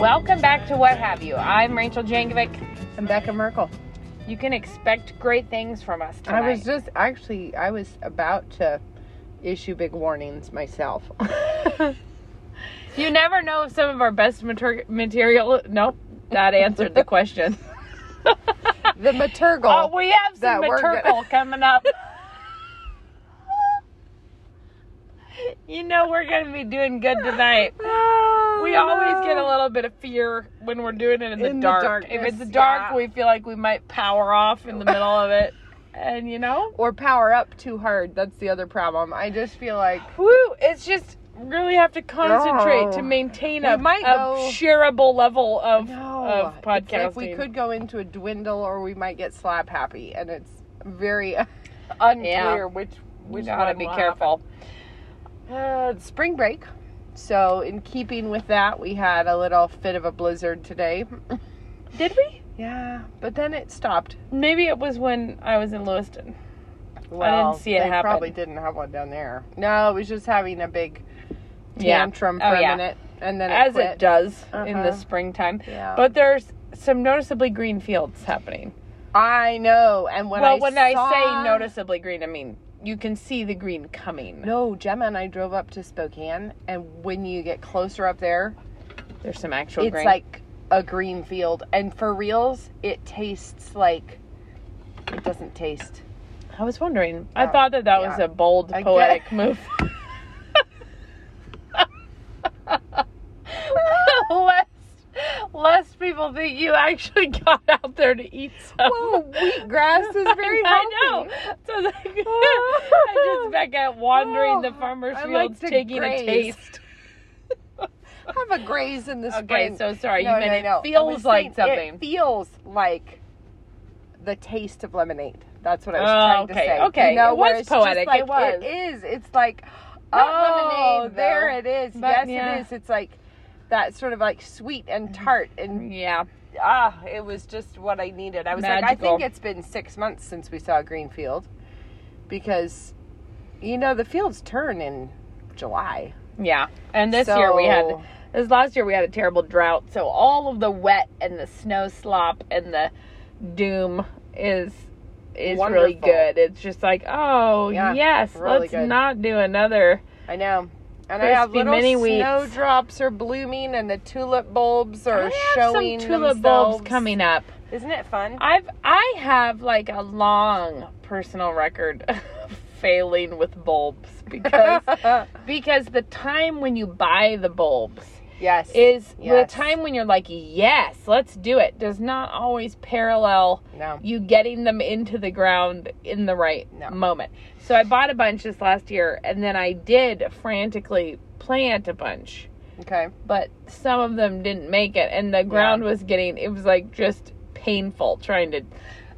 Welcome back to What Have You. I'm Rachel Jankovic. And Becca Merkle. You can expect great things from us tonight. I was just actually I was about to issue big warnings myself. you never know if some of our best mater- material. Nope, that answered the question. the maturgal. Oh, we have some gonna- coming up. you know we're going to be doing good tonight. Oh, we always get a little bit of fear when we're doing it in the In the dark. if it's dark, yeah. we feel like we might power off in the middle of it. And you know, or power up too hard. That's the other problem. I just feel like woo, it's just really have to concentrate No. to maintain We a, might a go- shareable level of no, of podcasting. like we could go into a dwindle or we might get slap happy and it's very unclear Yeah. which we which gotta one be careful. happen. Uh, spring break. So in keeping with that, we had a little fit of a blizzard today. Did we? Yeah, but then it stopped. Maybe it was when I was in Lewiston. Well, I didn't see it they happen. probably didn't have one down there. No, it was just having a big Yeah. tantrum Oh, for yeah. a minute, and then it As quit. it does in the Uh-huh. springtime. Yeah. But there's some noticeably green fields happening. I know, and when well, I when saw, I say noticeably green, I mean you can see the green coming. no, Gemma and I drove up to Spokane, and when you get closer up there, There's some actual it's green. like a green field, and for reals, it tastes like it doesn't taste. I was wondering. I Oh, thought that that was yeah. a bold I get poetic move. People think you actually got out there to eat some. Well, wheatgrass is very I know. healthy. So it's like, I just back out wandering the Oh, farmer's I like fields, to taking graze. a taste. Have a graze in the spring. Okay, so sorry. No, you meant no, it no. I feels like something. It feels like the taste of lemonade. That's what I was Oh, trying okay, to say. okay. You know, It was poetic. like- It was. It is. It's like, Not oh, lemonade, there it is. But, yes, yeah. it is. It's like that sort of like sweet and tart and yeah. ah, it was just what I needed. I was like, I think it's been six months since we saw a green field because, you know, the fields turn in July. Yeah. And this year we had So- this last year we had a terrible drought, so all of the wet and the snow slop and the doom is is really good. It's just like, oh Yeah, yes, really let's good. not do another. I know. And I have little mini snowdrops are blooming and the tulip bulbs are I have showing some tulip themselves. bulbs coming up. Isn't it fun? I've I have like a long personal record failing with bulbs because because the time when you buy the bulbs yes. is Yes. the time when you're like, yes, let's do it, does not always parallel no. you getting them into the ground in the right No. moment. So I bought a bunch this last year and then I did frantically plant a bunch, Okay. but some of them didn't make it and the ground was getting it was like just painful trying to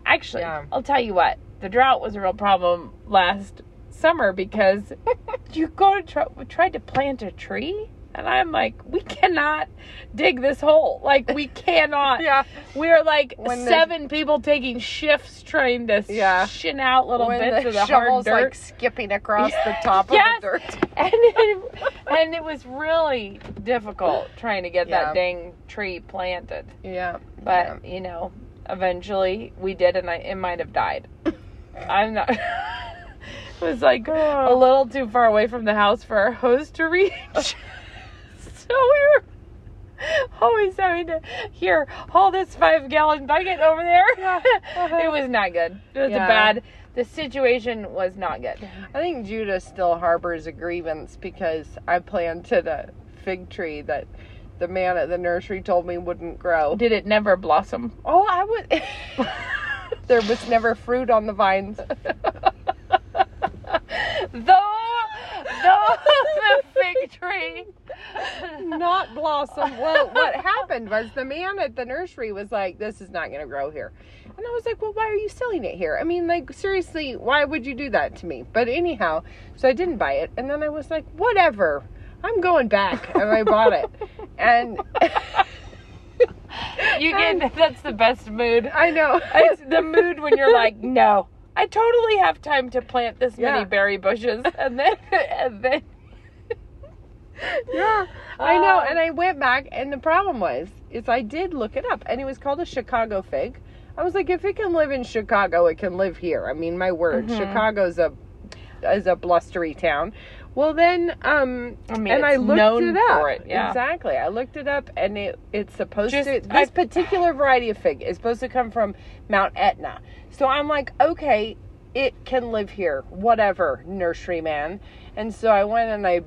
Actually, Yeah. I'll tell you what. The drought was a real problem last summer because you go to try, tried to plant a tree and I'm like, we cannot dig this hole. Like we cannot. Yeah. We're like When the- seven people taking shifts trying to Yeah. shin out little when bits the of the hard dirt. like skipping across the top Yes. of the dirt. and, it, and it was really difficult trying to get Yeah. that dang tree planted. Yeah. But you know, eventually we did, and I it might have died. I'm not. it was like oh. a little too far away from the house for our hose to reach, so we were always having to here haul this five gallon bucket over there. Uh-huh. it was not good. It was Yeah. a bad. The situation was not good. I think Judah still harbors a grievance because I planted a fig tree that the man at the nursery told me wouldn't grow. Did it never blossom? Oh, I would. there was never fruit on the vines. Though, though the fig tree. not blossom. Well, what happened was the man at the nursery was like, "This is not going to grow here," and I was like, "Well, why are you selling it here? I mean, like seriously, why would you do that to me?" But anyhow, so I didn't buy it, and then I was like, "Whatever, I'm going back," and I bought it, and You get that's the best mood. I know It's the mood when you're like, no, I totally have time to plant this Yeah. many berry bushes, and then and then yeah, I know. Um, And I went back, and the problem was, is I did look it up, and it was called a Chicago fig. I was like, if it can live in Chicago, it can live here. I mean, my word, Mhm. Chicago's a is a blustery town. Well, then, um, I mean, and I looked it up. for it, yeah. Exactly. I looked it up, and it it's supposed Just- to. This I- particular variety of fig is supposed to come from Mount Etna. So I'm like, okay, it can live here, whatever, nurseryman. And so I went and I,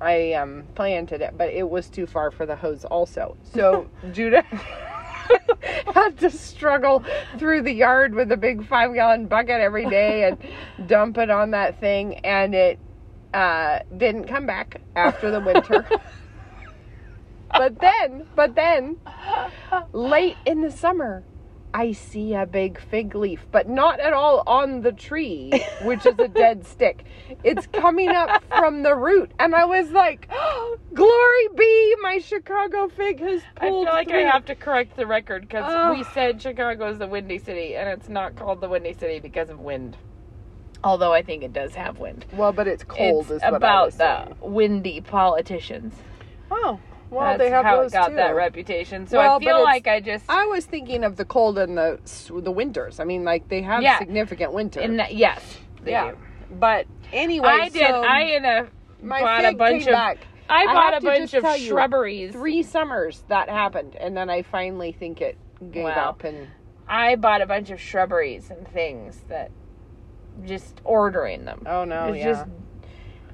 I um, planted it, but it was too far for the hose also. So Judah. had to struggle through the yard with a big five gallon bucket every day and dump it on that thing and it uh, didn't come back after the winter. but then, but then, late in the summer, I see a big fig leaf, but not at all on the tree, which is a dead stick. It's coming up from the root. And I was like, glory be, my Chicago fig has pulled." I feel like through. I have to correct the record because Oh. we said Chicago is the windy city, and it's not called the windy city because of wind. Although I think it does have wind. Well, but it's cold, it's about the saying. windy politicians. Oh, well, That's they have how those it got too. that reputation. So Well, I feel like I just I was thinking of the cold and the the winters. I mean, like they have Yeah. significant winter. in that, yes, they yeah, do. but anyway, I did. so I in a my bought a bunch came of back. I I bought have a bunch of tell you, shrubberies. Three summers that happened, and then I finally think it gave Wow. up. And I bought a bunch of shrubberies and things that just ordering them. oh no, it's yeah, just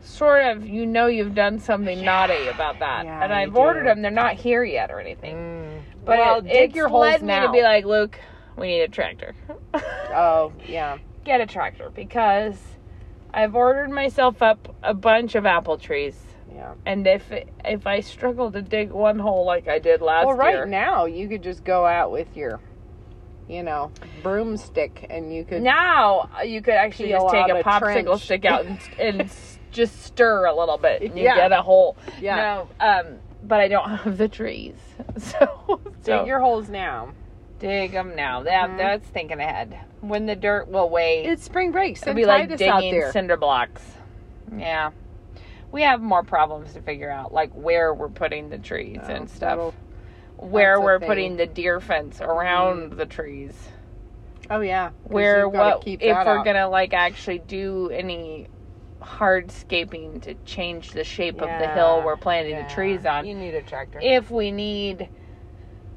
sort of you know you've done something naughty about that. Yeah, and I've ordered do. them. They're not here yet or anything. Mm. But well, it, dig your holes led now. me to be like, Luke, we need a tractor. oh yeah, Get a tractor because I've ordered myself up a bunch of apple trees. yeah. And if if I struggle to dig one hole like I did last Well, right year, now you could just go out with your, you know, broomstick, and you could. now you could actually just take a a popsicle trench. stick out and, and just stir a little bit. And you Yeah. get a hole. Yeah. No, um, but I don't have the trees, so so dig your holes now. dig them now. That Mhm. that's thinking ahead. When the dirt will weigh, It's spring break. it'll be like digging cinder blocks. Yeah. We have more problems to figure out, like where we're putting the trees Oh, and stuff. that'll- Where we're thing. putting the deer fence around mm. the trees. Oh yeah. where what keep if we're out. gonna like actually do any hardscaping to change the shape of the hill we're planting yeah. the trees on You need a tractor. if we need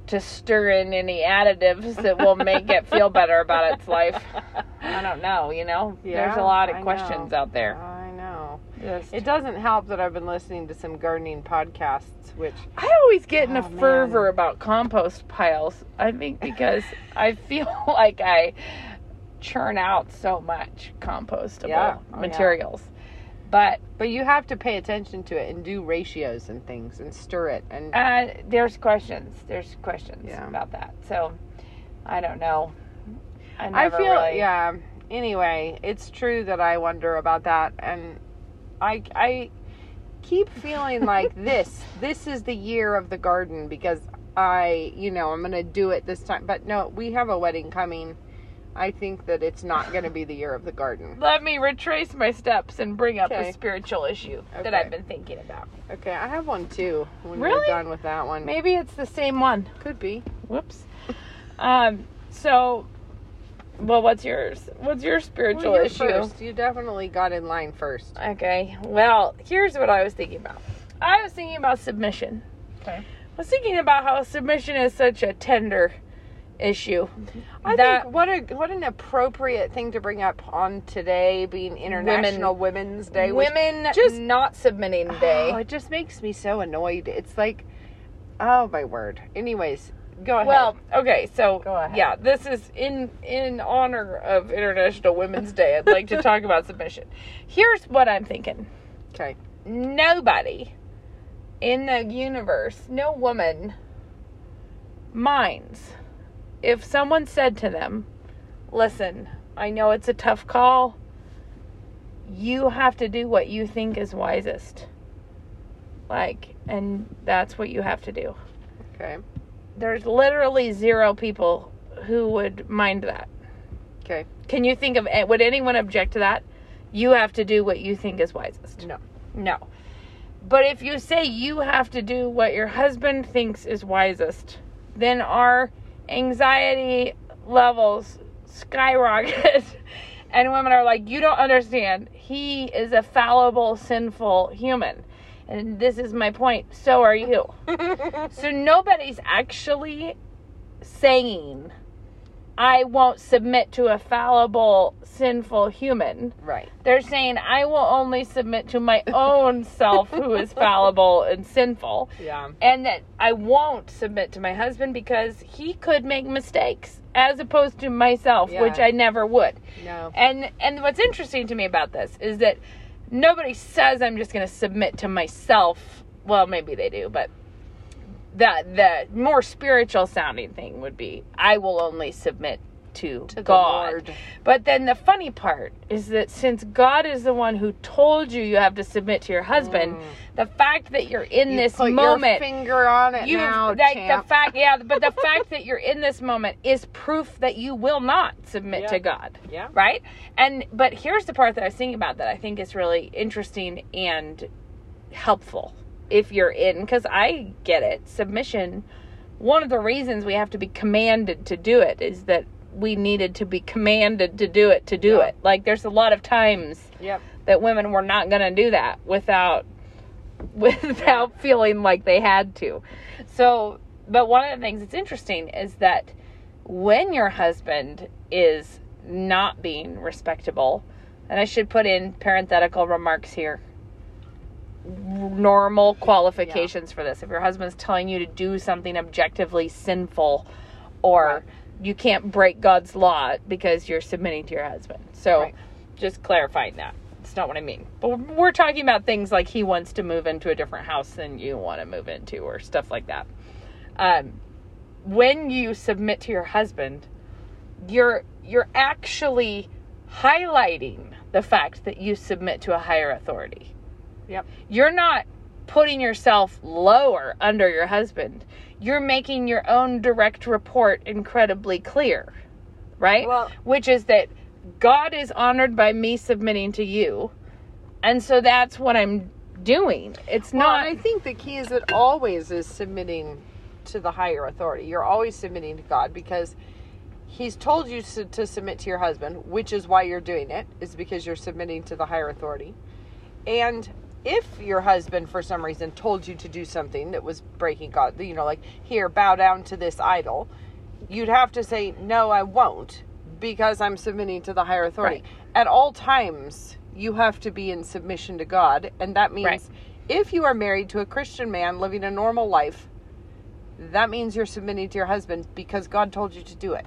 to stir in any additives that will make it feel better about its life i don't know you know there's a lot of I questions know. out there I Just- It doesn't help that I've been listening to some gardening podcasts, which i always get in Oh, a man. fervor about compost piles i think because i feel like i churn out so much compostable Yeah. Oh, yeah. materials but but you have to pay attention to it and do ratios and things and stir it and Uh, there's questions. There's questions Yeah. about that. So, I don't know. I, I feel really, yeah. Anyway, it's true that I wonder about that and I I keep feeling like this this is the year of the garden because I, you know, I'm going to do it this time. But no, we have a wedding coming. I think that it's not going to be the year of the garden. Let me retrace my steps and bring up Okay. a spiritual issue that I've been thinking about. Okay, I have one too. When Really? we're done with that one, Maybe it's the same one. could be. Whoops. Um. So, well, what's yours? What's your spiritual Well, issue? first. You definitely got in line first. Okay. Well, here's what I was thinking about. I was thinking about submission. Okay. I was thinking about how submission is such a tender issue. Mm-hmm. I that think what a what an appropriate thing to bring up on today being International Women's Day. women just not submitting day. Oh, it just makes me so annoyed. It's like, oh my word. Anyways, go ahead. Well, okay, so Go ahead. yeah, this is in in honor of International Women's Day. I'd like to talk about submission. Here's what I'm thinking. okay. Nobody in the universe, no woman minds if someone said to them, "Listen, I know it's a tough call. You have to do what you think is wisest." Like, and that's what you have to do. Okay. There's literally zero people who would mind that. Okay. Can you think of eh, would anyone object to that? You have to do what you think is wisest. No. No. But if you say you have to do what your husband thinks is wisest, then our anxiety levels skyrocket. and women are like, you don't understand. He is a fallible, sinful human. And this is my point. So are you. so nobody's actually saying, I won't submit to a fallible, sinful human. Right. They're saying, I will only submit to my own self who is fallible and sinful. Yeah. And that I won't submit to my husband because he could make mistakes as opposed to myself, Yeah. which I never would. No. And and what's interesting to me about this is that nobody says I'm just going to submit to myself. Well, maybe they do, but that the more spiritual sounding thing would be I will only submit to, To the God. Lord. But then the funny part is that since God is the one who told you you have to submit to your husband, the fact that you're in Mm. You this put moment your finger on it you now, like champ. the fact yeah but the fact that you're in this moment is proof that you will not submit Yeah. to god Yeah. right and but here's the part that i was thinking about that i think is really interesting and helpful if you're in because i get it submission one of the reasons we have to be commanded to do it is that we needed to be commanded to do it to do Yeah. it like there's a lot of times Yep. that women were not going to do that without without feeling like they had to. So, but one of the things that's interesting is that when your husband is not being respectable, and I should put in parenthetical remarks here. Normal qualifications for this. If your husband's telling you to do something objectively sinful, or Right. You can't break God's law because you're submitting to your husband. So, Right. just clarifying that. It's not what I mean. But we're talking about things like he wants to move into a different house than you want to move into, or stuff like that. Um, when you submit to your husband, you're you're actually highlighting the fact that you submit to a higher authority. Yep. You're not putting yourself lower under your husband. You're making your own direct report incredibly clear. Right? Well- Which is that God is honored by me submitting to you. And so that's what I'm doing. It's Well, not I think the key is it always is submitting to the higher authority. You're always submitting to God because He's told you to, to submit to your husband, which is why you're doing it, is because you're submitting to the higher authority. And if your husband, for some reason, told you to do something that was breaking God, you know, like, here, bow down to this idol, you'd have to say, no, I won't, because I'm submitting to the higher authority. Right. At all times, you have to be in submission to God. And that means Right. if you are married to a Christian man living a normal life, that means you're submitting to your husband because God told you to do it.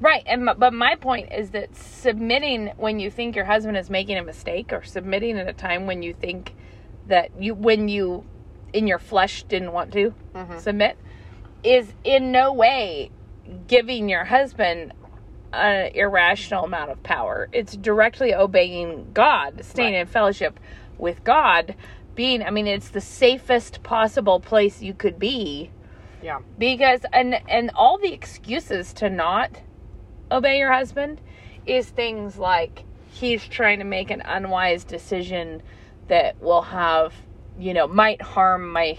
Right, and m- but my point is that submitting when you think your husband is making a mistake, or submitting at a time when you think that you when you in your flesh didn't want to mm-hmm. submit, is in no way giving your husband an irrational amount of power. It's directly obeying God, staying Right. in fellowship with God, being. I mean, it's the safest possible place you could be Yeah. because and and all the excuses to not obey your husband is things like he's trying to make an unwise decision that will have you know might harm my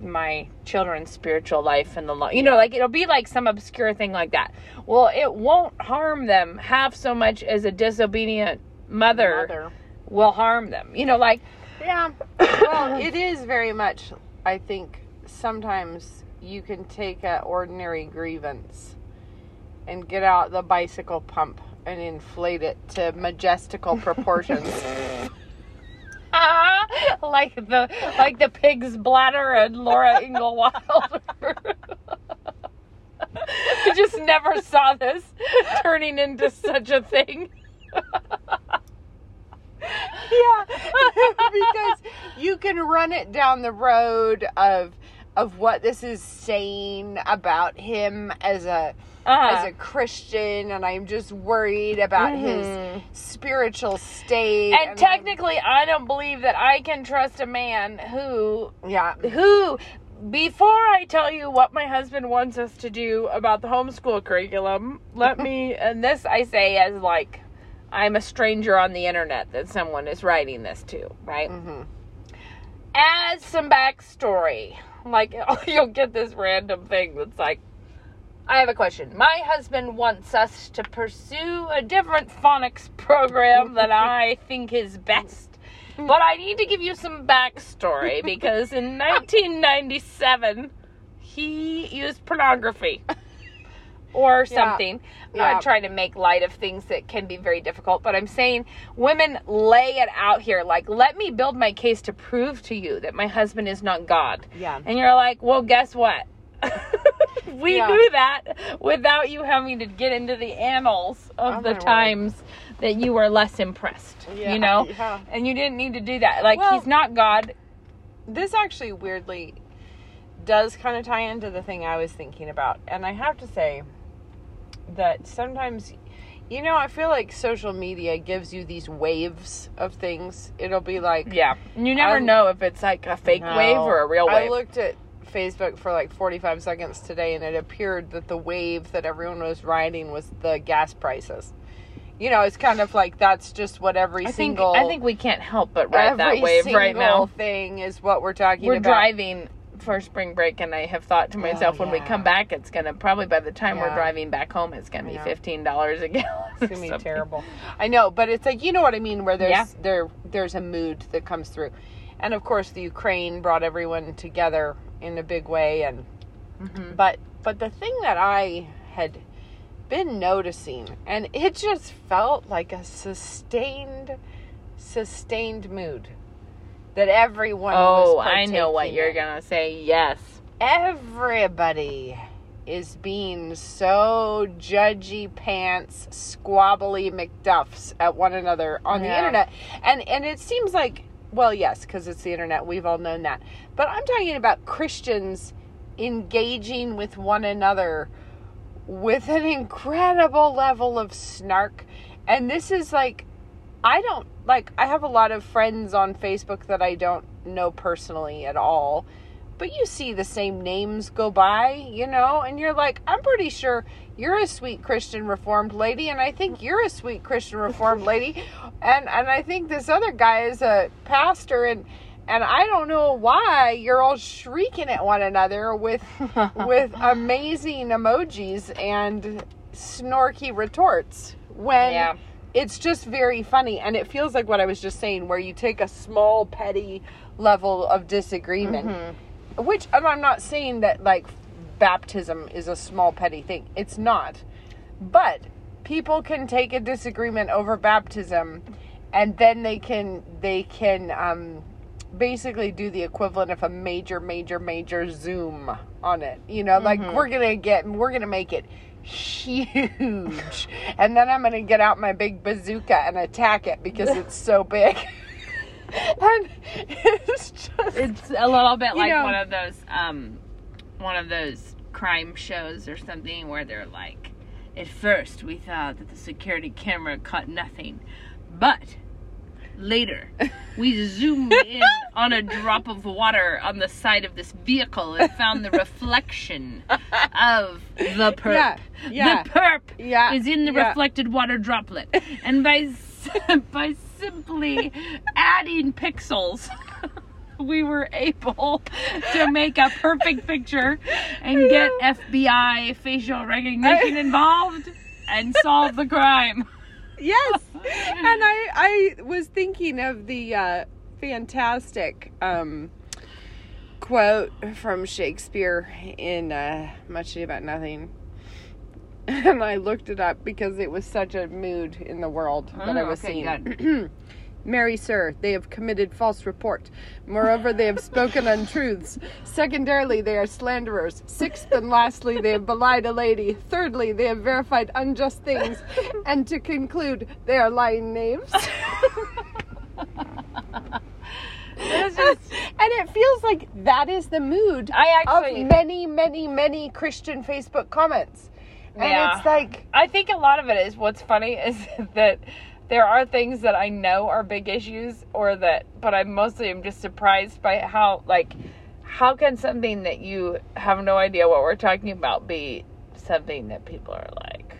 my children's spiritual life and the long you know like it'll be like some obscure thing like that well it won't harm them half so much as a disobedient mother, Mother. will harm them you know like Yeah. well, it is very much, I think, sometimes you can take an ordinary grievance and get out the bicycle pump and inflate it to majestical proportions. like the like the pig's bladder and Laura Ingalls Wilder. I just never saw this turning into such a thing. yeah. because you can run it down the road of of what this is saying about him as a Uh-huh. as a Christian and I'm just worried about Mhm. his spiritual state and I'm- technically, I don't believe that I can trust a man who yeah who before I tell you what my husband wants us to do about the homeschool curriculum, let me and this I say as like I'm a stranger on the internet that someone is writing this to, right? hmm as some backstory, like you'll get this random thing that's like, I have a question. My husband wants us to pursue a different phonics program that I think is best. But I need to give you some backstory because in 1997, he used pornography or Yeah. something. I'm Yeah. not trying to make light of things that can be very difficult, but I'm saying women lay it out here. Like, let me build my case to prove to you that my husband is not God. Yeah. And you're like, well, guess what? we Yeah. knew that without you having to get into the annals of Oh, the my word. times that you were less impressed. Yeah, you know? yeah. And you didn't need to do that. Like, Well- he's not God. this actually weirdly does kind of tie into the thing I was thinking about. And I have to say that sometimes, you know, I feel like social media gives you these waves of things. It'll be like, Yeah. You never I'm- know if it's like a fake No. wave or a real wave. I looked at Facebook for like 45 seconds today and it appeared that the wave that everyone was riding was the gas prices. You know, it's kind of like that's just what every I think single I think we can't help but ride that wave right now. thing is what we're talking We're about. driving for spring break, and I have thought to myself, when we come back, it's gonna probably by the time we're driving back home, it's gonna be fifteen dollars a gallon. It's gonna be terrible. I know, but it's like you know what I mean, where there's Yeah. there there's a mood that comes through, and of course the Ukraine brought everyone together in a big way, and Mhm. but but the thing that I had been noticing, and it just felt like a sustained, sustained mood that everyone. Oh, I know what you're in. gonna say. Yes. everybody is being so judgy pants squabbly mcduffs at one another on the internet and and it seems like well yes because it's the internet we've all known that but i'm talking about christians engaging with one another with an incredible level of snark and this is like i don't like i have a lot of friends on facebook that i don't know personally at all but you see the same names go by, you know, and you're like, I'm pretty sure you're a sweet Christian reformed lady, and I think you're a sweet Christian reformed lady, and and I think this other guy is a pastor, and and I don't know why you're all shrieking at one another with with amazing emojis and snorky retorts when Yeah. It's just very funny and it feels like what I was just saying where you take a small petty level of disagreement Mm-hmm. which and I'm not saying that like baptism is a small petty thing it's not but people can take a disagreement over baptism and then they can they can um basically do the equivalent of a major major major zoom on it you know like Mm-hmm. we're gonna get we're gonna make it huge and then i'm gonna get out my big bazooka and attack it because it's so big and it's just It's a little bit like know- one of those um one of those crime shows or something where they're like at first we thought that the security camera caught nothing. But later we zoomed in on a drop of water on the side of this vehicle and found the reflection of the perp. Yeah, yeah. The perp Yeah, is in the yeah. reflected water droplet. And by by simply adding pixels we were able to make a perfect picture and get FBI facial recognition involved and solve the crime. Yes. And i i was thinking of the uh fantastic um quote from shakespeare in uh much about nothing. And i looked it up because it was such a mood in the world that i Oh, was okay, seeing Marry, sir, they have committed false report. Moreover, they have spoken untruths. Secondarily, they are slanderers. Sixth and lastly, they have belied a lady. Thirdly, they have verified unjust things. And to conclude, they are lying names. Just- and it feels like that is the mood I actually of many, many, many Christian Facebook comments. And Yeah. it's like, I think a lot of it is what's funny is that there are things that I know are big issues or that but I mostly am just surprised by how like how can something that you have no idea what we're talking about be something that people are like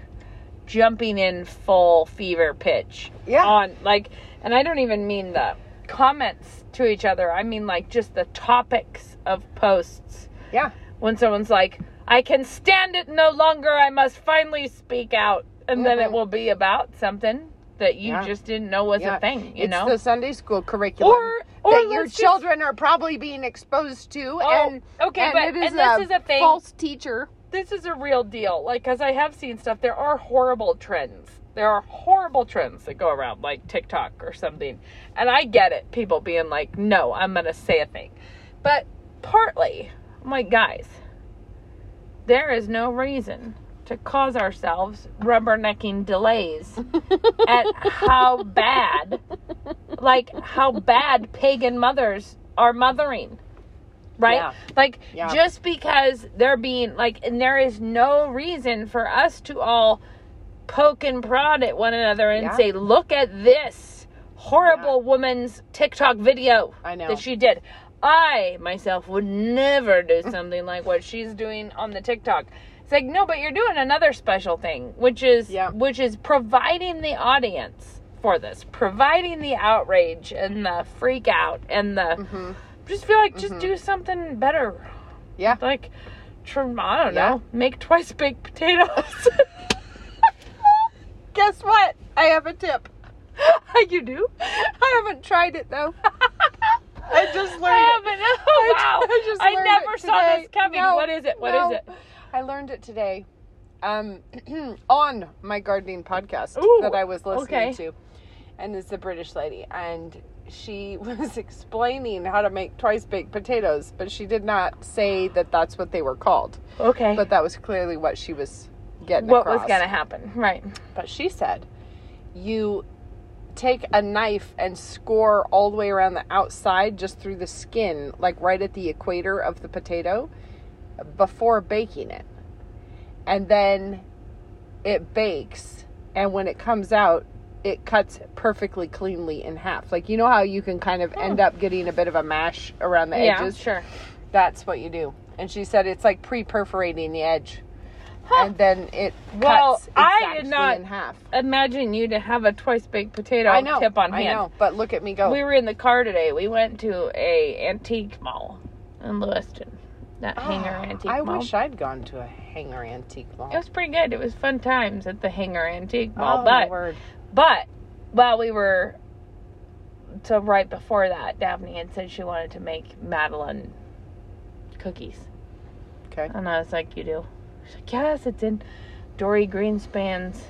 jumping in full fever pitch Yeah. on like and I don't even mean the comments to each other. I mean, like just the topics of posts. Yeah. When someone's like, I can stand it no longer, I must finally speak out. And then it Mhm. will be about something that you Yeah. just didn't know was Yeah. a thing, you it's know? the Sunday school curriculum or or that your just- children are probably being exposed to. Oh, and okay, and but it is and this a is a thing. false teacher. this is a real deal. Like, because I have seen stuff, there are horrible trends. There are horrible trends that go around, like TikTok or something. And I get it, people being like, no, I'm going to say a thing. But partly, I'm like, guys, there is no reason to cause ourselves rubbernecking delays at how bad, like, how bad pagan mothers are mothering. Right? Yeah. Like, Yeah. just because they're being, like, and there is no reason for us to all poke and prod at one another and Yeah. say, look at this horrible woman's TikTok video I know. that she did. I myself would never do something like what she's doing on the TikTok. It's like, no, but you're doing another special thing, which is Yeah. which is providing the audience for this, providing the outrage and the freak out and the hmm just feel like just Mhm. do something better. Yeah. Like tr- I don't Yeah. know, make twice baked potatoes. Guess what? I have a tip. you do? I haven't tried it though. I just learned I it. haven't. Oh, wow. I just I never saw this coming. No, what is it? What is no. it? I learned it today um, on my gardening podcast Ooh, that I was listening okay. to. And it's a British lady. And she was explaining how to make twice baked potatoes, but she did not say that that's what they were called. Okay. But that was clearly what she was getting what across. was going to happen? Right. But she said, you take a knife and score all the way around the outside, just through the skin, like right at the equator of the potato, before baking it. And then it bakes, and when it comes out, it cuts perfectly cleanly in half. Like, you know how you can kind of hmm. end up getting a bit of a mash around the yeah, edges? sure. That's what you do. And she said it's like pre perforating the edge. Huh. And then it Well, cuts I did not- in half. Imagine you to have a twice baked potato I know. tip on I hand. know. But look at me go. We were in the car today. We went to a antique mall in Lewiston. That ah, hanger Oh, antique I mall. wish I'd gone to a hanger antique mall. It was pretty good. It was fun times at the Hanger Antique Mall. oh, but word. but while we were so right before that, Daphne had said she wanted to make Madeleine cookies. Okay. And I was like, You do? She's like, Yes, it's in Dorie Greenspan's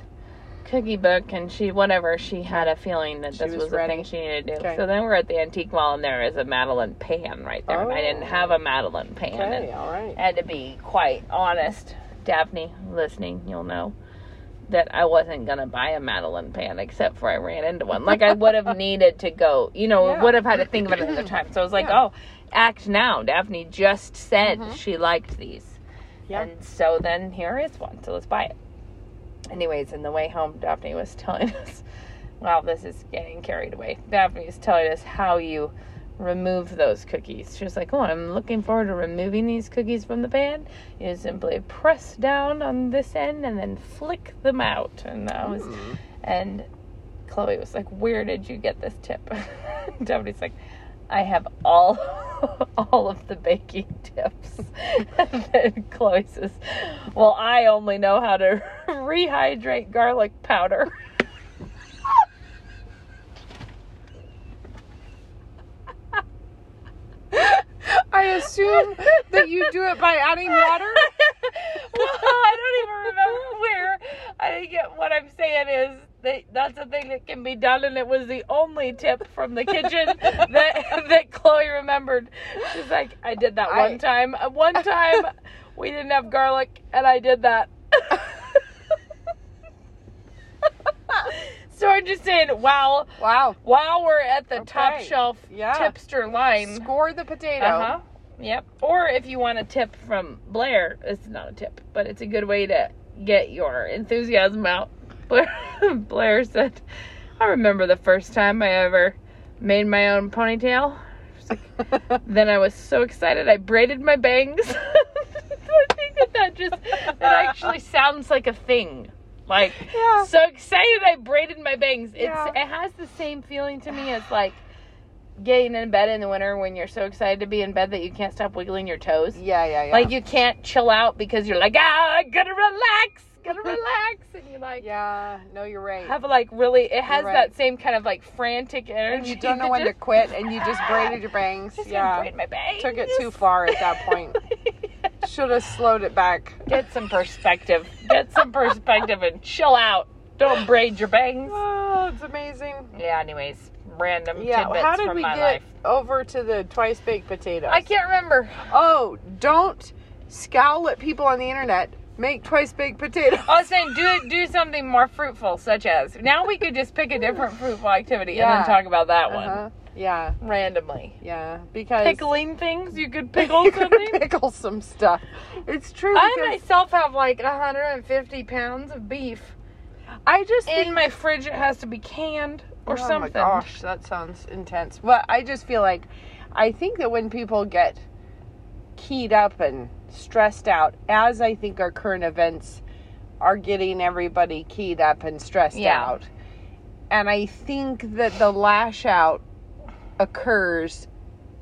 cookie book and she whatever, she had a feeling that She this was was, the thing she needed to do. Okay. So then we're at the antique mall and there is a Madeleine pan right there. And I didn't Oh. have a Madeleine pan. Okay, And all right. Had to be quite honest, Daphne, listening, you'll know that I wasn't gonna buy a Madeleine pan except for I ran into one. Like I would have needed to go, you know, Yeah. would have had to think of it another time. So I was like, Yeah. oh, act now. Daphne just said Mhm. she liked these. Yeah. And so then here is one. So let's buy it. Anyways, in the way home, Daphne was telling us, wow, this is getting carried away. Daphne is telling us how you remove those cookies. She was like, oh, I'm looking forward to removing these cookies from the pan. You simply press down on this end and then flick them out. And that was, Mm. and Chloe was like, where did you get this tip? Daphne's like, I have all all of the baking tips. and then Chloe says, Well, I only know how to rehydrate garlic powder. I assume that you do it by adding water. well, I don't even remember where. I think it, what I'm saying is that that's a thing that can be done, and it was the only tip from the kitchen that that Chloe remembered. She's like, I did that I- one time. Uh, One time, we didn't have garlic, and I did that. so I'm just saying, wow. Wow. While we're at the top shelf Yeah. tipster line, Score the potato. uh huh. Yep. Or if you want a tip from Blair, it's not a tip, but it's a good way to get your enthusiasm out. Blair, Blair said, I remember the first time I ever made my own ponytail. Like, then I was so excited I braided my bangs. I think that, that just that actually sounds like a thing. Like Yeah. so excited I braided my bangs. It's Yeah. it has the same feeling to me as like getting in bed in the winter when you're so excited to be in bed that you can't stop wiggling your toes. Yeah, yeah, yeah. Like you can't chill out because you're like, ah, I gotta relax, gotta relax, and you're like yeah, no, you're right. have like really. It has right. that same kind of like frantic energy. and you don't know when to quit, and you just braided your bangs. Just yeah, braid my bangs. took it too far at that point. Should have slowed it back. Get some perspective. Get some perspective and chill out. Don't braid your bangs. Oh, it's amazing. Yeah. Anyways, random Yeah, tidbits how did we get life. over to the twice baked potatoes? I can't remember. Oh, don't scowl at people on the internet. Make twice baked potatoes. I was saying, do it. Do something more fruitful, such as now we could just pick a different fruitful activity and then talk about that one Uh-huh. Yeah, randomly. yeah. Because Pickling things, you could pickle you could something. pickle some stuff. It's true. I myself have like 150 pounds of beef I just think in my fridge. It has to be canned or oh something. Oh my gosh, that sounds intense. But I just feel like I think that when people get keyed up and stressed out, as I think our current events are getting everybody keyed up and stressed Yeah. out, and I think that the lash out occurs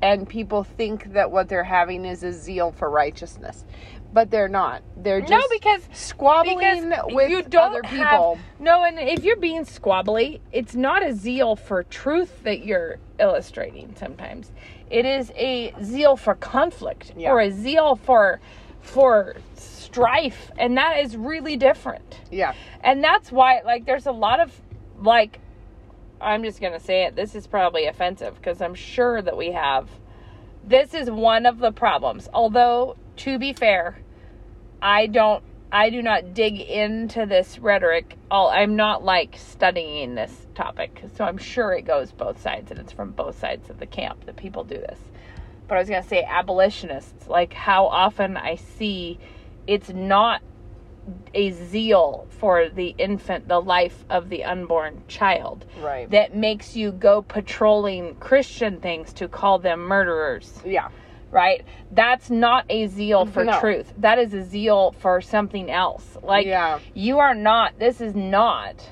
and people think that what they're having is a zeal for righteousness. But they're not. They're just No, because squabbling because with you don't other have- people. no, and if you're being squabbly, it's not a zeal for truth that you're illustrating. Sometimes it is a zeal for conflict Yeah. or a zeal for for strife, and that is really different. Yeah. And that's why, like, there's a lot of like, I'm just gonna say it. This is probably offensive because I'm sure that we have. This is one of the problems. Although, to be fair, I don't I do not dig into this rhetoric. All I'm not like studying this topic, so I'm sure it goes both sides and it's from both sides of the camp that people do this. But I was gonna say abolitionists, like how often I see it's not a zeal for the infant, the life of the unborn child Right. that makes you go patrolling Christian things to call them murderers yeah. Right? That's not a zeal for No. truth. That is a zeal for something else. Like Yeah. you are not this is not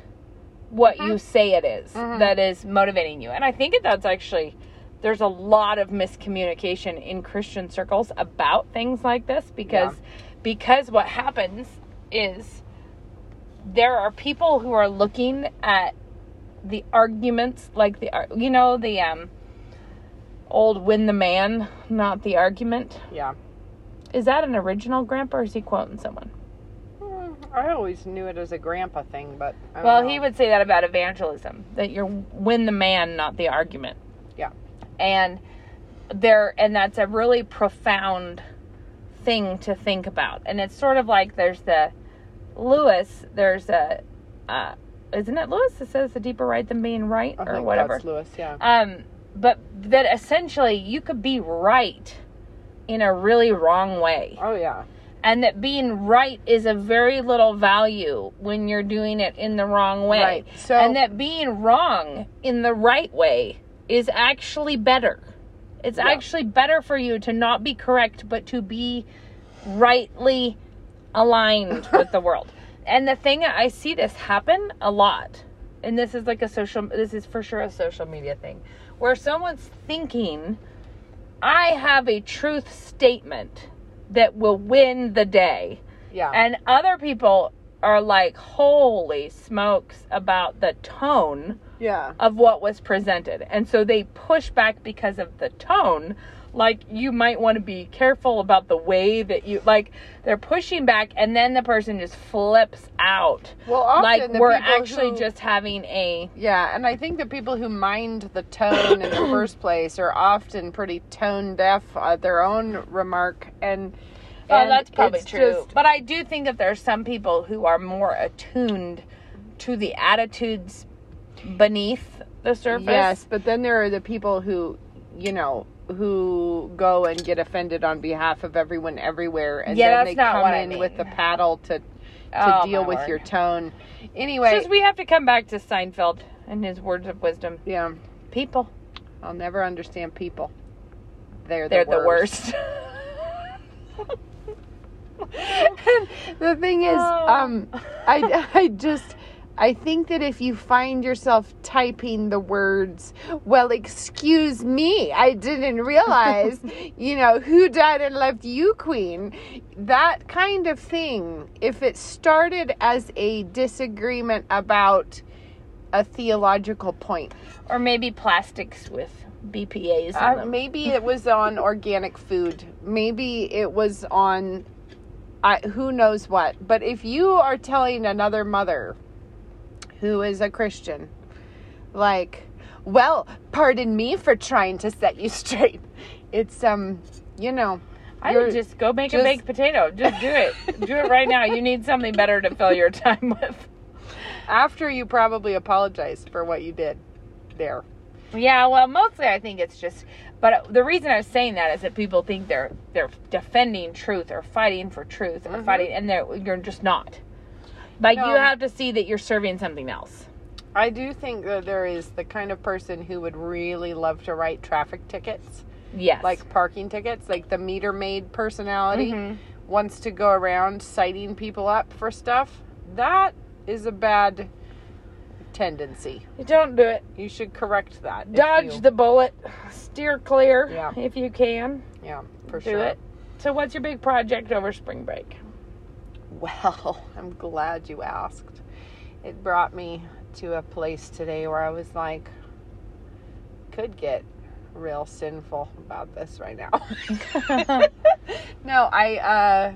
what you say it is Mhm. that is motivating you. And I think that that's actually there's a lot of miscommunication in Christian circles about things like this because because what happens is there are people who are looking at the arguments like the you know the um old win the man not the argument Yeah. is that an original grandpa or is he quoting someone Hmm, I always knew it as a grandpa thing, but well know. he would say that about evangelism that you're win the man not the argument Yeah. and there and that's a really profound thing to think about and it's sort of like there's the lewis there's a uh isn't it lewis that says the deeper right than being right I or think whatever that's Lewis. Yeah. um but that essentially you could be right in a really wrong way Oh yeah. and that being right is a very little value when you're doing it in the wrong way Right. So and that being wrong in the right way is actually better. It's Yeah. actually better for you to not be correct, but to be rightly aligned with the world. And the thing I see this happen a lot, and this is like a social, this is for sure a social media thing, where someone's thinking, I have a truth statement that will win the day. yeah. And other people are like, holy smokes, about the tone yeah. of what was presented. And so they push back because of the tone. Like, you might want to be careful about the way that you, like, they're pushing back, and then the person just flips out. Well, often like, we're actually who- just having a. Yeah, and I think the people who mind the tone in the first place are often pretty tone deaf at their own remark, and, Oh, that's probably it's true. just- but I do think that there are some people who are more attuned to the attitudes beneath the surface. Yes, but then there are the people who, you know, who go and get offended on behalf of everyone everywhere, and Yeah, then they come what I in mean. with the paddle to to Oh, deal with your tone. Anyway, just we have to come back to Seinfeld and his words of wisdom. yeah, People, I'll never understand people. They're the they're the worst. worst. the thing is, Oh. um, I, I just, I think that if you find yourself typing the words, well, excuse me, I didn't realize, you know, who died and left you, Queen, that kind of thing, if it started as a disagreement about a theological point, Or maybe plastics with BPA's uh, them. maybe it was on organic food, maybe it was on. I, who knows what? But if you are telling another mother who is a Christian, like, well, pardon me for trying to set you straight. It's um, you know, I would just go make just- a baked potato. Just do it. do it right now. You need something better to fill your time with. after you probably apologized for what you did there. Yeah, well, mostly I think it's just. But the reason I was saying that is that people think they're they're defending truth or fighting for truth or Mhm. fighting, and they're you're just not. Like No. you have to see that you're serving something else. I do think that there is the kind of person who would really love to write traffic tickets, Yes. like parking tickets, like the meter maid personality Mhm. wants to go around citing people up for stuff. That is a bad tendency. don't do it. You should correct that. Dodge you- the bullet. Steer clear Yeah. if you can. yeah, for do sure. it. So, what's your big project over spring break? Well, I'm glad you asked. It brought me to a place today where I was like, could get real sinful about this right now. no, I, uh,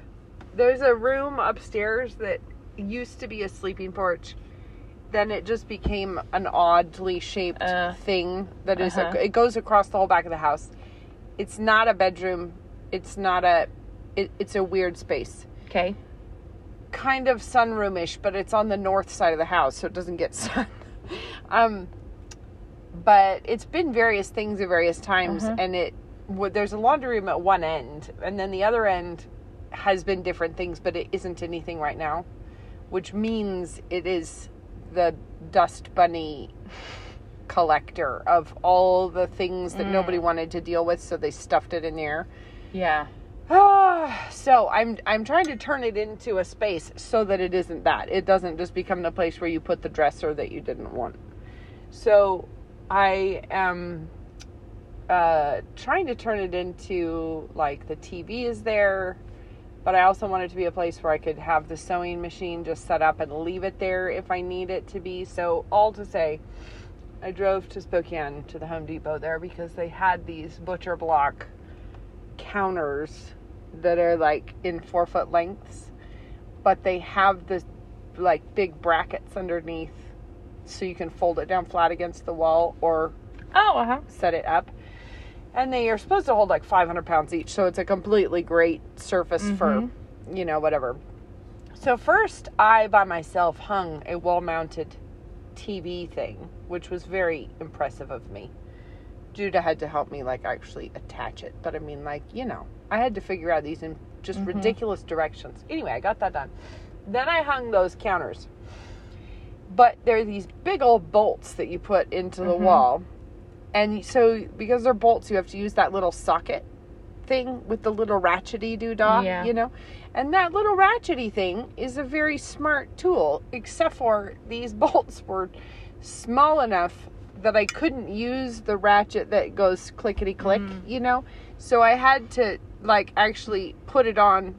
there's a room upstairs that used to be a sleeping porch. Then it just became an oddly shaped Uh, thing that is uh-huh. it goes across the whole back of the house. It's not a bedroom. It's not a, it, it's a weird space Okay. Kind of sunroomish, but it's on the north side of the house, so it doesn't get sun. um, but it's been various things at various times, Mhm. and it w- there's a laundry room at one end, and then the other end has been different things, but it isn't anything right now, which means it is the dust bunny collector of all the things that Mm. nobody wanted to deal with, so they stuffed it in there. Yeah. So I'm I'm trying to turn it into a space so that it isn't that. It doesn't just become the place where you put the dresser that you didn't want. So I am uh, trying to turn it into like the TV is there, but I also want it to be a place where I could have the sewing machine just set up and leave it there if I need it to be. So all to say, I drove to Spokane to the Home Depot there because they had these butcher block counters that are like in four foot lengths, but they have the like big brackets underneath so you can fold it down flat against the wall or Oh, uh huh. set it up. And they are supposed to hold like 500 pounds each, so it's a completely great surface for, you know, whatever. So, first, I by myself hung a wall mounted TV thing, which was very impressive of me. Judah had to help me, like, actually attach it. But I mean, like, you know, I had to figure out these in just Mhm. ridiculous directions. Anyway, I got that done. Then I hung those counters. But there are these big old bolts that you put into the Mhm. wall. And so, because they're bolts, you have to use that little socket thing with the little ratchety doodah, Yeah. you know? And that little ratchety thing is a very smart tool, except for these bolts were small enough that I couldn't use the ratchet that goes clickety click, Mm. you know? So I had to, like, actually put it on,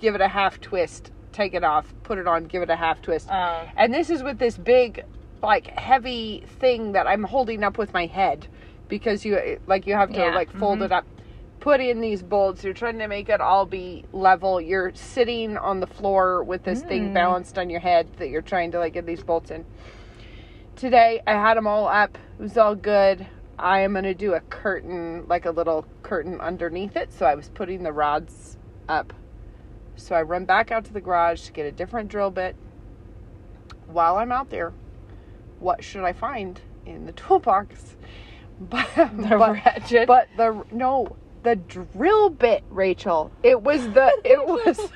give it a half twist, take it off, put it on, give it a half twist. Um, And this is with this big, like heavy thing that I'm holding up with my head because you like you have to Yeah, like fold mhm. it up. Put in these bolts. You're trying to make it all be level. You're sitting on the floor with this thing Mm. balanced on your head that you're trying to like get these bolts in. Today I had them all up. It was all good. I am gonna do a curtain, like a little curtain underneath it. So I was putting the rods up. So I run back out to the garage to get a different drill bit. While I'm out there, what should I find in the toolbox? But, the but, ratchet. but the no, the drill bit, Rachel. It was the it was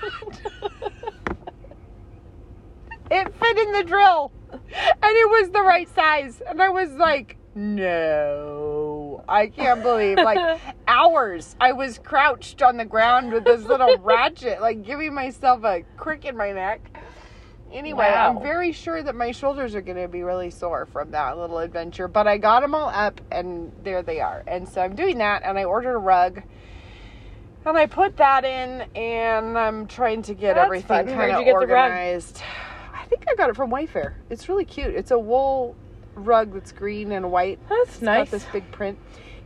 it fit in the drill, and it was the right size. And I was like, no, I can't believe like hours I was crouched on the ground with this little ratchet, like giving myself a crick in my neck. Anyway, Wow. I'm very sure that my shoulders are going to be really sore from that little adventure, but I got them all up and there they are. And so I'm doing that and I ordered a rug. And I put that in and I'm trying to get That's everything kind of get the rug? Think I got it from Wayfair. It's really cute. It's a wool rug that's green and white. That's It's nice. got this big print.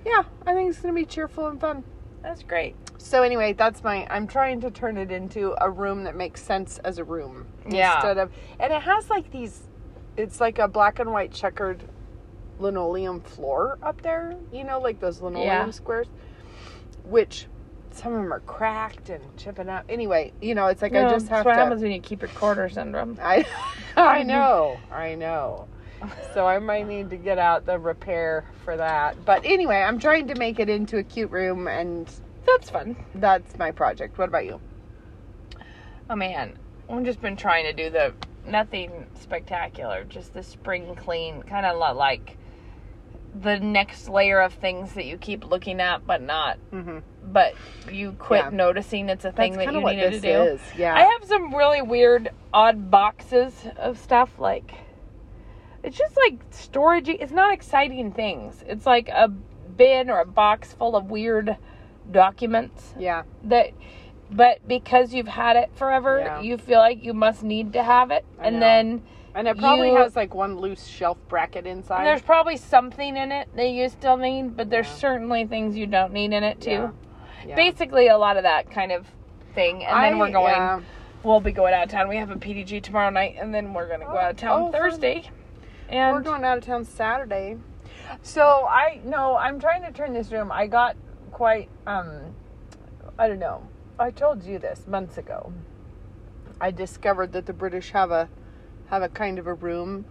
Yeah, I think it's going to be cheerful and fun. That's great. So anyway, that's my. I'm trying to turn it into a room that makes sense as a room Yeah. instead of. And it has like these. It's like a black and white checkered linoleum floor up there. You know, like those linoleum Yeah. squares, which some of them are cracked and chipping up. Anyway, you know, it's like No, I just that's have what to. happens when you keep your quarters syndrome. I I know, I know. So I might need to get out the repair for that. But anyway, I'm trying to make it into a cute room, and That's fun. that's my project. What about you? Oh man, I've just been trying to do the nothing spectacular, just the spring clean, kind of like the next layer of things that you keep looking at, but not, Mm-hmm. But you quit Yeah. noticing it's a thing That's that you of what needed this to do. is. Yeah. I have some really weird, odd boxes of stuff. Like, it's just like storage. It's not exciting things. It's like a bin or a box full of weird documents yeah. that. But because you've had it forever, Yeah. you feel like you must need to have it, I and know. then And it probably You- has like one loose shelf bracket inside. there's probably something in it that you still need, but there's Yeah. certainly things you don't need in it too. Yeah. Yeah. Basically, a lot of that kind of thing, and then we're going. yeah. we'll be going out of town. We have a PDG tomorrow night, and then we're gonna go Oh, out of town oh, fun. Thursday. We're going out of town Saturday. So I no, I'm trying to turn this room. I got quite um I don't know. I told you this months ago. I discovered that the British have a have a kind of a room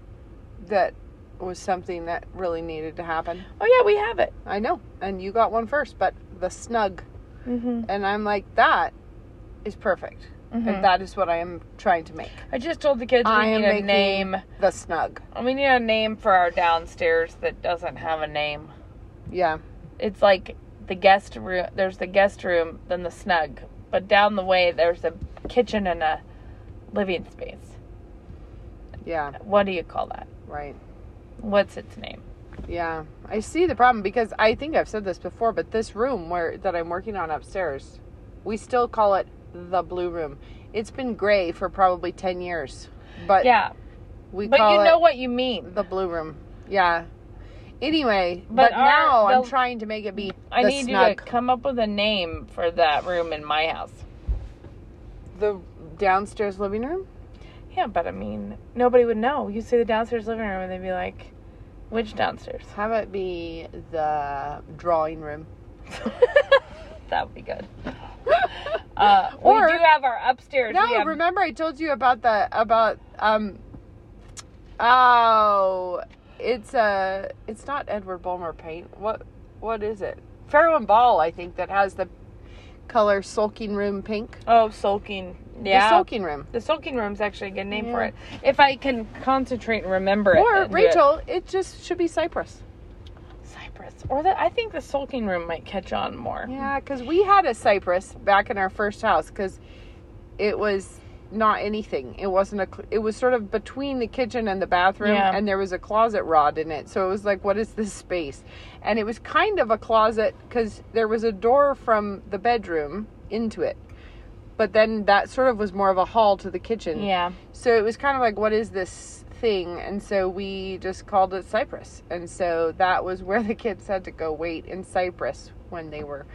that was something that really needed to happen. oh yeah, we have it. I know. And you got one first, but the snug. Mm-hmm. And I'm like that is perfect. And that is what I am trying to make. I just told the kids we I need a name. the snug. We need a name for our downstairs that doesn't have a name. Yeah. It's like the guest room. There's the guest room, then the snug, but down the way there's a kitchen and a living space. Yeah. What do you call that? Right. What's its name? Yeah, I see the problem because I think I've said this before, but this room where that I'm working on upstairs, we still call it the blue room. It's been gray for probably ten years, but Yeah, we but you know what you mean. the blue room. Yeah. Anyway, But but, our- now I'm trying to make it be I the need snug, you to come up with a name for that room in my house. the downstairs living room. Yeah, but I mean, nobody would know. You say the downstairs living room, and they'd be like, "Which downstairs?" Have it be the drawing room. that would be good. Uh, Or- we do have our upstairs. No, have, remember I told you about the about um oh it's uh it's not Edward Bulmer paint. What what is it? Farrow and Ball, I think, that has the color sulking room pink. Oh, sulking. The Yeah, sulking room. the sulking room's actually a good name for it. If I can concentrate and remember it. Or do it. Rachel, it. just should be Cypress. Cypress, or the I think the sulking room might catch on more. Yeah, because we had a cypress back in our first house because it was not anything. It wasn't a. It was sort of between the kitchen and the bathroom, Yeah. and there was a closet rod in it. So it was like, what is this space? And it was kind of a closet because there was a door from the bedroom into it, but then that sort of was more of a hall to the kitchen. Yeah. So it was kind of like, what is this thing? And so we just called it Cypress. And so that was where the kids had to go wait in Cypress when they were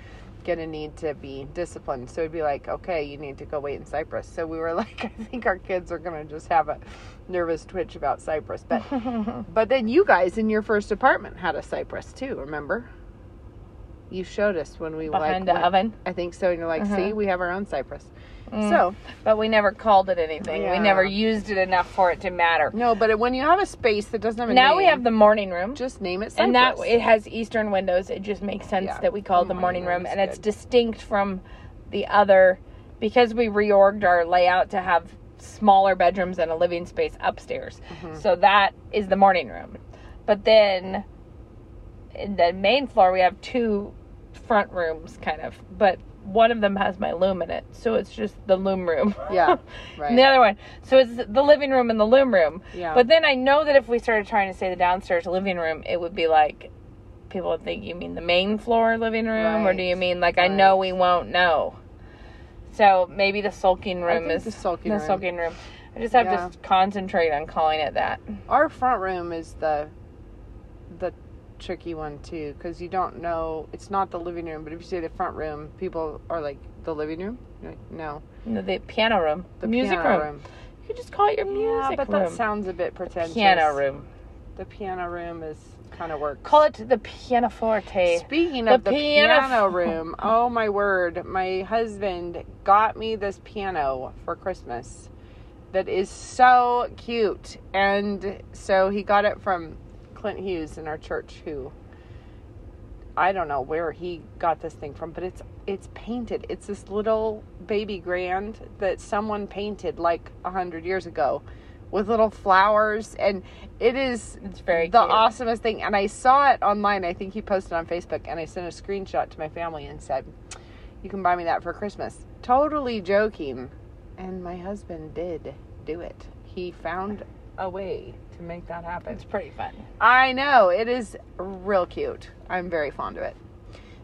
to need to be disciplined. So it'd be like, okay, you need to go wait in Cypress. So we were like, I think our kids are going to just have a nervous twitch about Cypress. But but then you guys in your first apartment had a Cypress too, remember? You showed us when we Behind like the went- oven. I think so. And you're like, Uh-huh. see, we have our own Cypress. Mm. So But we never called it anything. We never used it enough for it to matter. no, but when you have a space that doesn't have a Now we have the morning room. just name it Cypress. and that it has eastern windows. It just makes sense Yeah. that we call it the The morning morning room, and it's distinct from the other because we reorged our layout to have smaller bedrooms and a living space upstairs. Mm-hmm. So that is the morning room. But then in the main floor we have two front rooms kind of, but one of them has my loom in it, so it's just the loom room. Yeah, right. and the other one, so it's the living room and the loom room. Yeah. But then I know that if we started trying to say the downstairs living room, it would be like people would think you mean the main floor living room, or do you mean like I know we won't know? So maybe the sulking room is the sulking the room. sulking room. I just have Yeah. to concentrate on calling it that. Our front room is the the tricky one too because you don't know it's not the living room but if you say the front room people are like the living room like, no No, The piano room, the music piano room. You could just call it your music room. yeah but room. that sounds a bit pretentious piano room. the piano room is kind of work Call it the pianoforte. Speaking The of the piano- piano room, oh my word, my husband got me this piano for Christmas that is so cute. And so he got it from Clint Hughes in our church who I don't know where he got this thing from, but it's it's painted. It's this little baby grand that someone painted like a hundred years ago with little flowers and it is It's very the cute. awesomest thing. And I saw it online. I think he posted on Facebook, and I sent a screenshot to my family and said, "You can buy me that for Christmas." Totally joking, and my husband did do it. He found a way to make that happen. It's pretty fun. I know it is real cute. I'm very fond of it.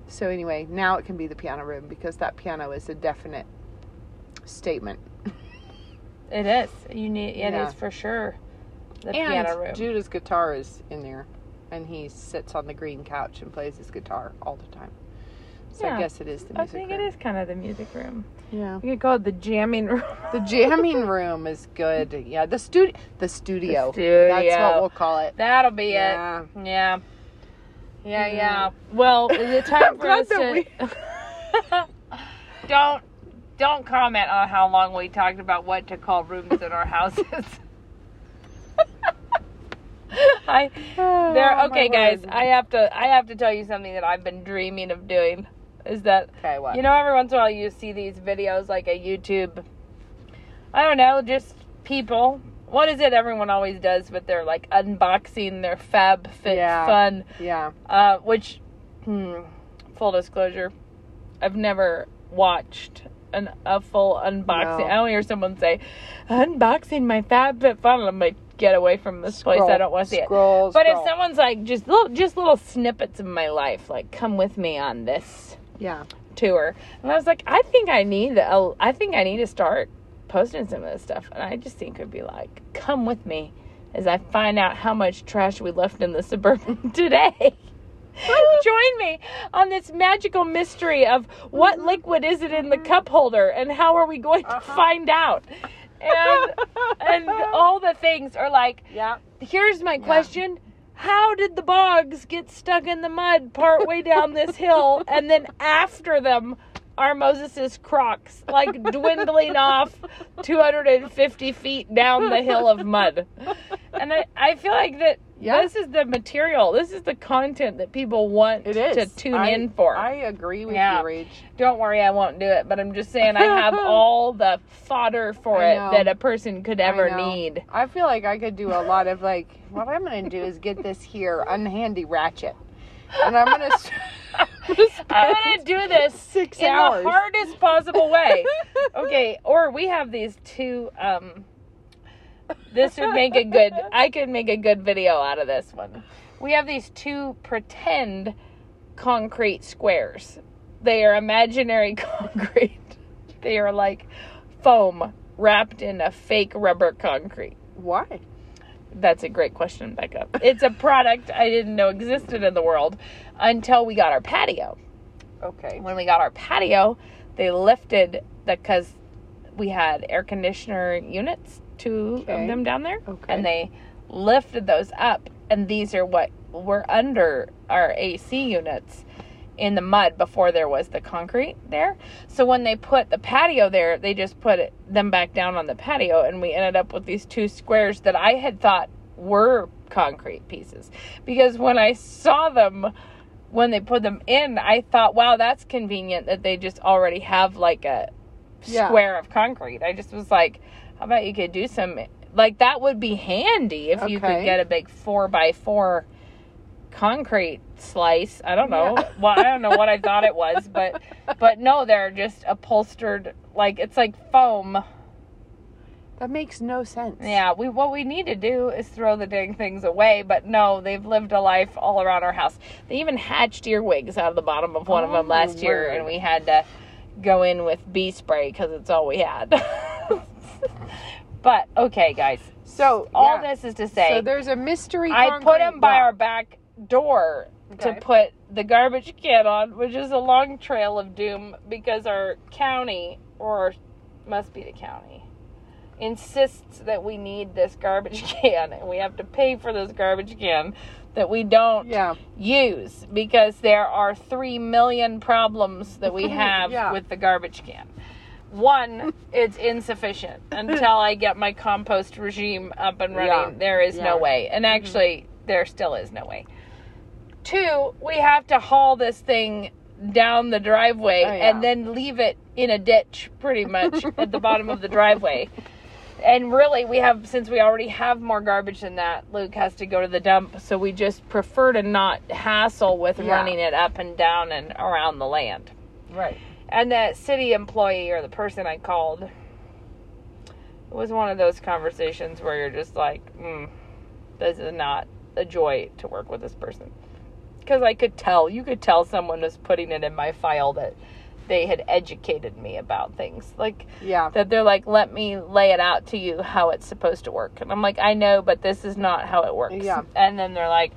So anyway, now it can be the piano room because that piano is a definite statement. It is. You need. It is Yeah. for sure. The and piano room. Judah's guitar is in there, and he sits on the green couch and plays his guitar all the time. So Yeah. I guess it is the I think room. it is kind of the music room. Yeah. We could call it the jamming room. The jamming room is good. Yeah, the studio. The studio. That's what we'll call it. That'll be Yeah. it. Yeah. Yeah, yeah. Mm-hmm. Yeah. Well, is it time for us to don't don't comment on how long we talked about what to call rooms in our houses. I oh, there Oh, okay guys, word. I have to I have to tell you something that I've been dreaming of doing is that Okay, what? you know every once in a while you see these videos like a YouTube I don't know, just people. What is it everyone always does with their like unboxing their Fab Fit Yeah. Fun yeah. uh, which, hmm, full disclosure, I've never watched an, a full unboxing. No. I don't hear someone say, unboxing my FabFitFun. I'm like, get away from this place. I don't want to see it. scroll, But if someone's like, just little, just little snippets of my life, like, come with me on this Yeah. tour. And I was like, I think I need, a, I think I need to start posting some of this stuff. And I just think it'd be like, come with me as I find out how much trash we left in the suburban today. Join me on this magical mystery of what liquid is it in the cup holder and how are we going to Uh-huh. find out? And and all the things are like Yeah. here's my question. How did the bogs get stuck in the mud partway down this hill and then after them are Moses's crocs like dwindling off 250 feet down the hill of mud? And I, I feel like that Yeah. this is the material, this is the content that people want It is. to tune I- in for. I agree with Yeah. you, Rach. Don't worry, I won't do it, but I'm just saying I have all the fodder for I it know. that a person could ever I need. I feel like I could do a lot of like, what I'm going to do is get this here unhandy ratchet. And I'm going to. I'm gonna do this Six in hours. the hardest possible way. Okay, or we have these two. Um, this would make a good. I could make a good video out of this one. We have these two pretend concrete squares. They are imaginary concrete. They are like foam wrapped in a fake rubber concrete. Why? That's a great question, Becca. It's a product I didn't know existed in the world until we got our patio Okay. when we got our patio, they lifted the because we had air conditioner units, two Okay. of them down there, Okay. and they lifted those up, and these are what were under our AC units in the mud before there was the concrete there. So when they put the patio there, they just put it, them back down on the patio, and we ended up with these two squares that I had thought were concrete pieces because when I saw them when they put them in, I thought, wow, that's convenient that they just already have like a Yeah. square of concrete. I just was like, how about you could do some like that would be handy if you could get a big four by four concrete slice. I don't know. Yeah. well, I don't know what I thought it was, but but no, they're just upholstered like it's like foam. That makes no sense. Yeah, we what we need to do is throw the dang things away, but no, they've lived a life all around our house. They even hatched earwigs out of the bottom of one of Oh, them last year, and we had to go in with bee spray because it's all we had. but okay, guys, So all yeah. this is to say, So there's a mystery. I put them by our back door to put the garbage can on, which is a long trail of doom because our county, or must be the county, insists that we need this garbage can and we have to pay for this garbage can that we don't Yeah. use because there are three million problems that we have Yeah. with the garbage can. One, it's insufficient until I get my compost regime up and running. Yeah. There is no way. And mm-hmm. actually, there still is no way. Two, we have to haul this thing down the driveway Oh, and then leave it in a ditch pretty much at the bottom of the driveway. And really, we have, since we already have more garbage than that, Luke has to go to the dump. So we just prefer to not hassle with Yeah. running it up and down and around the land. Right. And that city employee or the person I called it was one of those conversations where you're just like, mm, this is not a joy to work with this person. Because I could tell, you could tell someone was putting it in my file that they had educated me about things. Like, Yeah. that they're like, let me lay it out to you how it's supposed to work. And I'm like, I know, but this is not how it works. Yeah. And then they're like,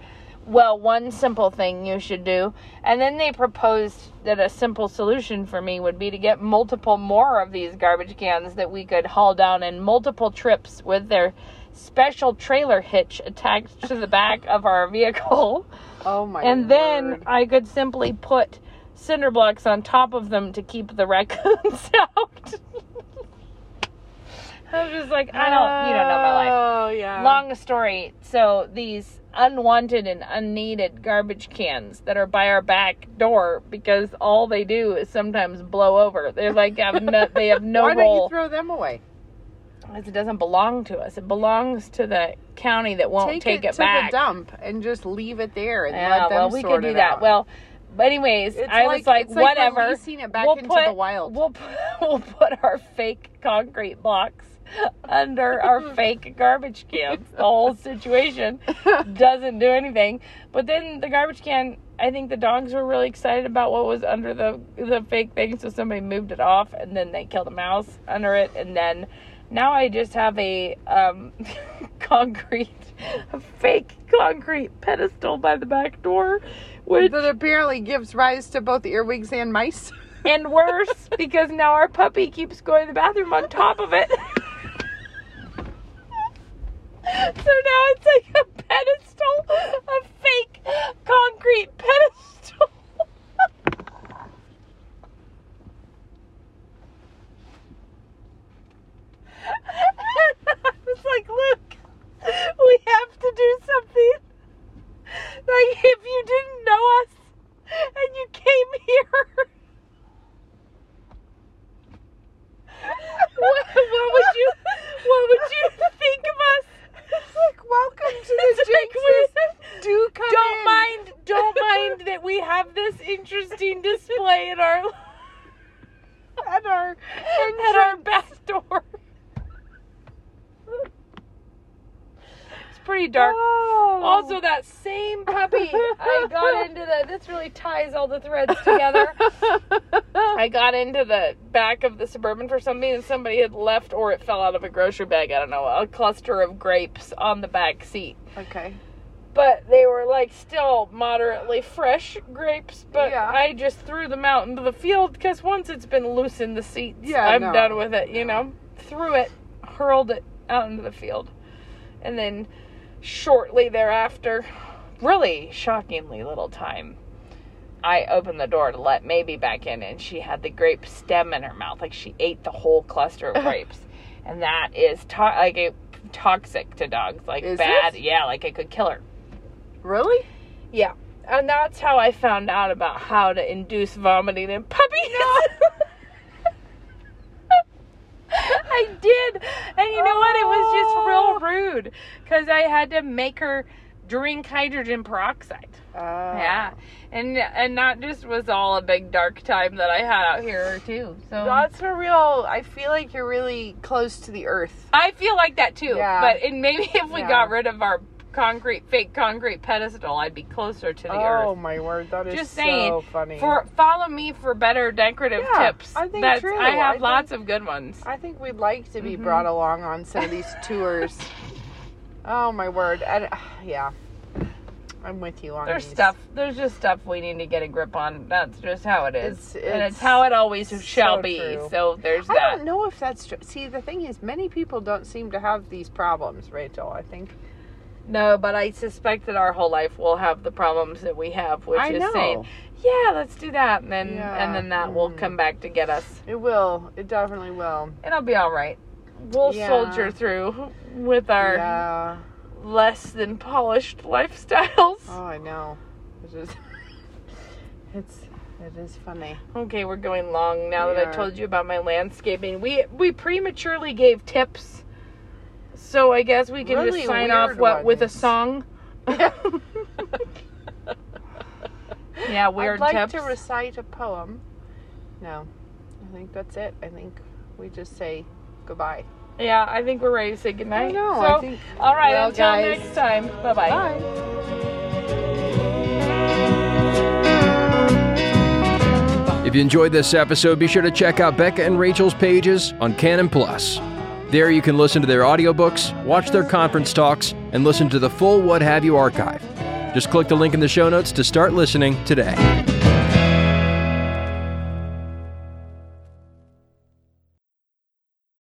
well, one simple thing you should do. And then they proposed that a simple solution for me would be to get multiple more of these garbage cans that we could haul down in multiple trips with their special trailer hitch attached to the back of our vehicle. Oh my. And then. I could simply put cinder blocks on top of them to keep the raccoons out. I was just like, I don't, you don't know my life. Oh yeah. Long story. So these unwanted and unneeded garbage cans that are by our back door because all they do is sometimes blow over. They're like have no, they have no Why don't you throw them away? Because it doesn't belong to us. It belongs to the county that won't take, take, it, to back. the dump and just leave it there and Yeah, let them well, we sort could do that. out. Well, but anyways, It's I was like, it's like whatever. releasing it back we'll into put, the wild. We'll put, we'll put our fake concrete blocks under our fake garbage cans. The whole situation doesn't do anything. But then the garbage can, I think the dogs were really excited about what was under the the fake thing, so somebody moved it off, and then they killed a mouse under it, and then now I just have a um, concrete, a fake concrete pedestal by the back door, which that apparently gives rise to both earwigs and mice. and worse because now our puppy keeps going to the bathroom on top of it. so now it's like a pedestal, a fake concrete pedestal. I was like, look, we have to do something. Like, if you didn't know us and you came here, what, what would you, what would you think of us? It's like welcome to the It's like Jinxes. we- Do come don't in. mind, don't mind that we have this interesting display at our at our at our back door. It's pretty dark. Oh. Also, that same puppy, I got into the. This really ties all the threads together. I got into the back of the suburban for something, and somebody had left, or it fell out of a grocery bag. I don't know, a cluster of grapes on the back seat. okay. But they were like still moderately fresh grapes. But Yeah. I just threw them out into the field because once it's been loose in the seats, Yeah, I'm no. done with it. You know, threw it, hurled it out into the field, and then shortly thereafter, really shockingly little time, I opened the door to let Maybe back in, and she had the grape stem in her mouth, like she ate the whole cluster of grapes, and that is to- like toxic to dogs, like Is bad. it? Yeah, like it could kill her. Really? Yeah, and that's how I found out about how to induce vomiting in puppies. I did, and you know what? It was just real rude because I had to make her drink hydrogen peroxide. Uh, Yeah, and and that just was all a big dark time that I had out here too. So That's a real. I feel like you're really close to the earth. I feel like that too. Yeah. But and maybe if we Yeah. got rid of our concrete, fake concrete pedestal, I'd be closer to the Oh earth. Oh my word, that is Just so saying, funny. For follow me for better decorative Yeah, tips. I think That's, true. I have I lots of good ones. I think we'd like to be Mhm. brought along on some of these tours. Oh my word, and yeah, I'm with you on There's these. stuff. There's just stuff we need to get a grip on. That's just how it is, It's- and it's it's how it always shall so be. true. So there's I that. don't know if that's true. See, the thing is, many people don't seem to have these problems, Rachel. I think. No, but I suspect that our whole life we'll have the problems that we have, which I is know. saying, "Yeah, let's do that," and then Yeah, and then that will mhm. come back to get us. It will. It definitely will. It'll be all right. We'll Yeah. soldier through with our Yeah. Less than polished lifestyles. Oh, I know. It's just. it's. It is funny. Okay, we're going long now We that I told you about my landscaping. We we prematurely gave tips, so I guess we can Really just sign off what with a ones. song. yeah, weird I'd like tips. to recite a poem. No, I think that's it. I think we just say goodbye. Yeah, I think we're ready to say goodnight. I know, So, I think- all right, well, until guys, next time. Bye-bye. Bye. If you enjoyed this episode, be sure to check out Becca and Rachel's pages on Canon Plus. There you can listen to their audiobooks, watch their conference talks, and listen to the full What Have You archive. Just click the link in the show notes to start listening today.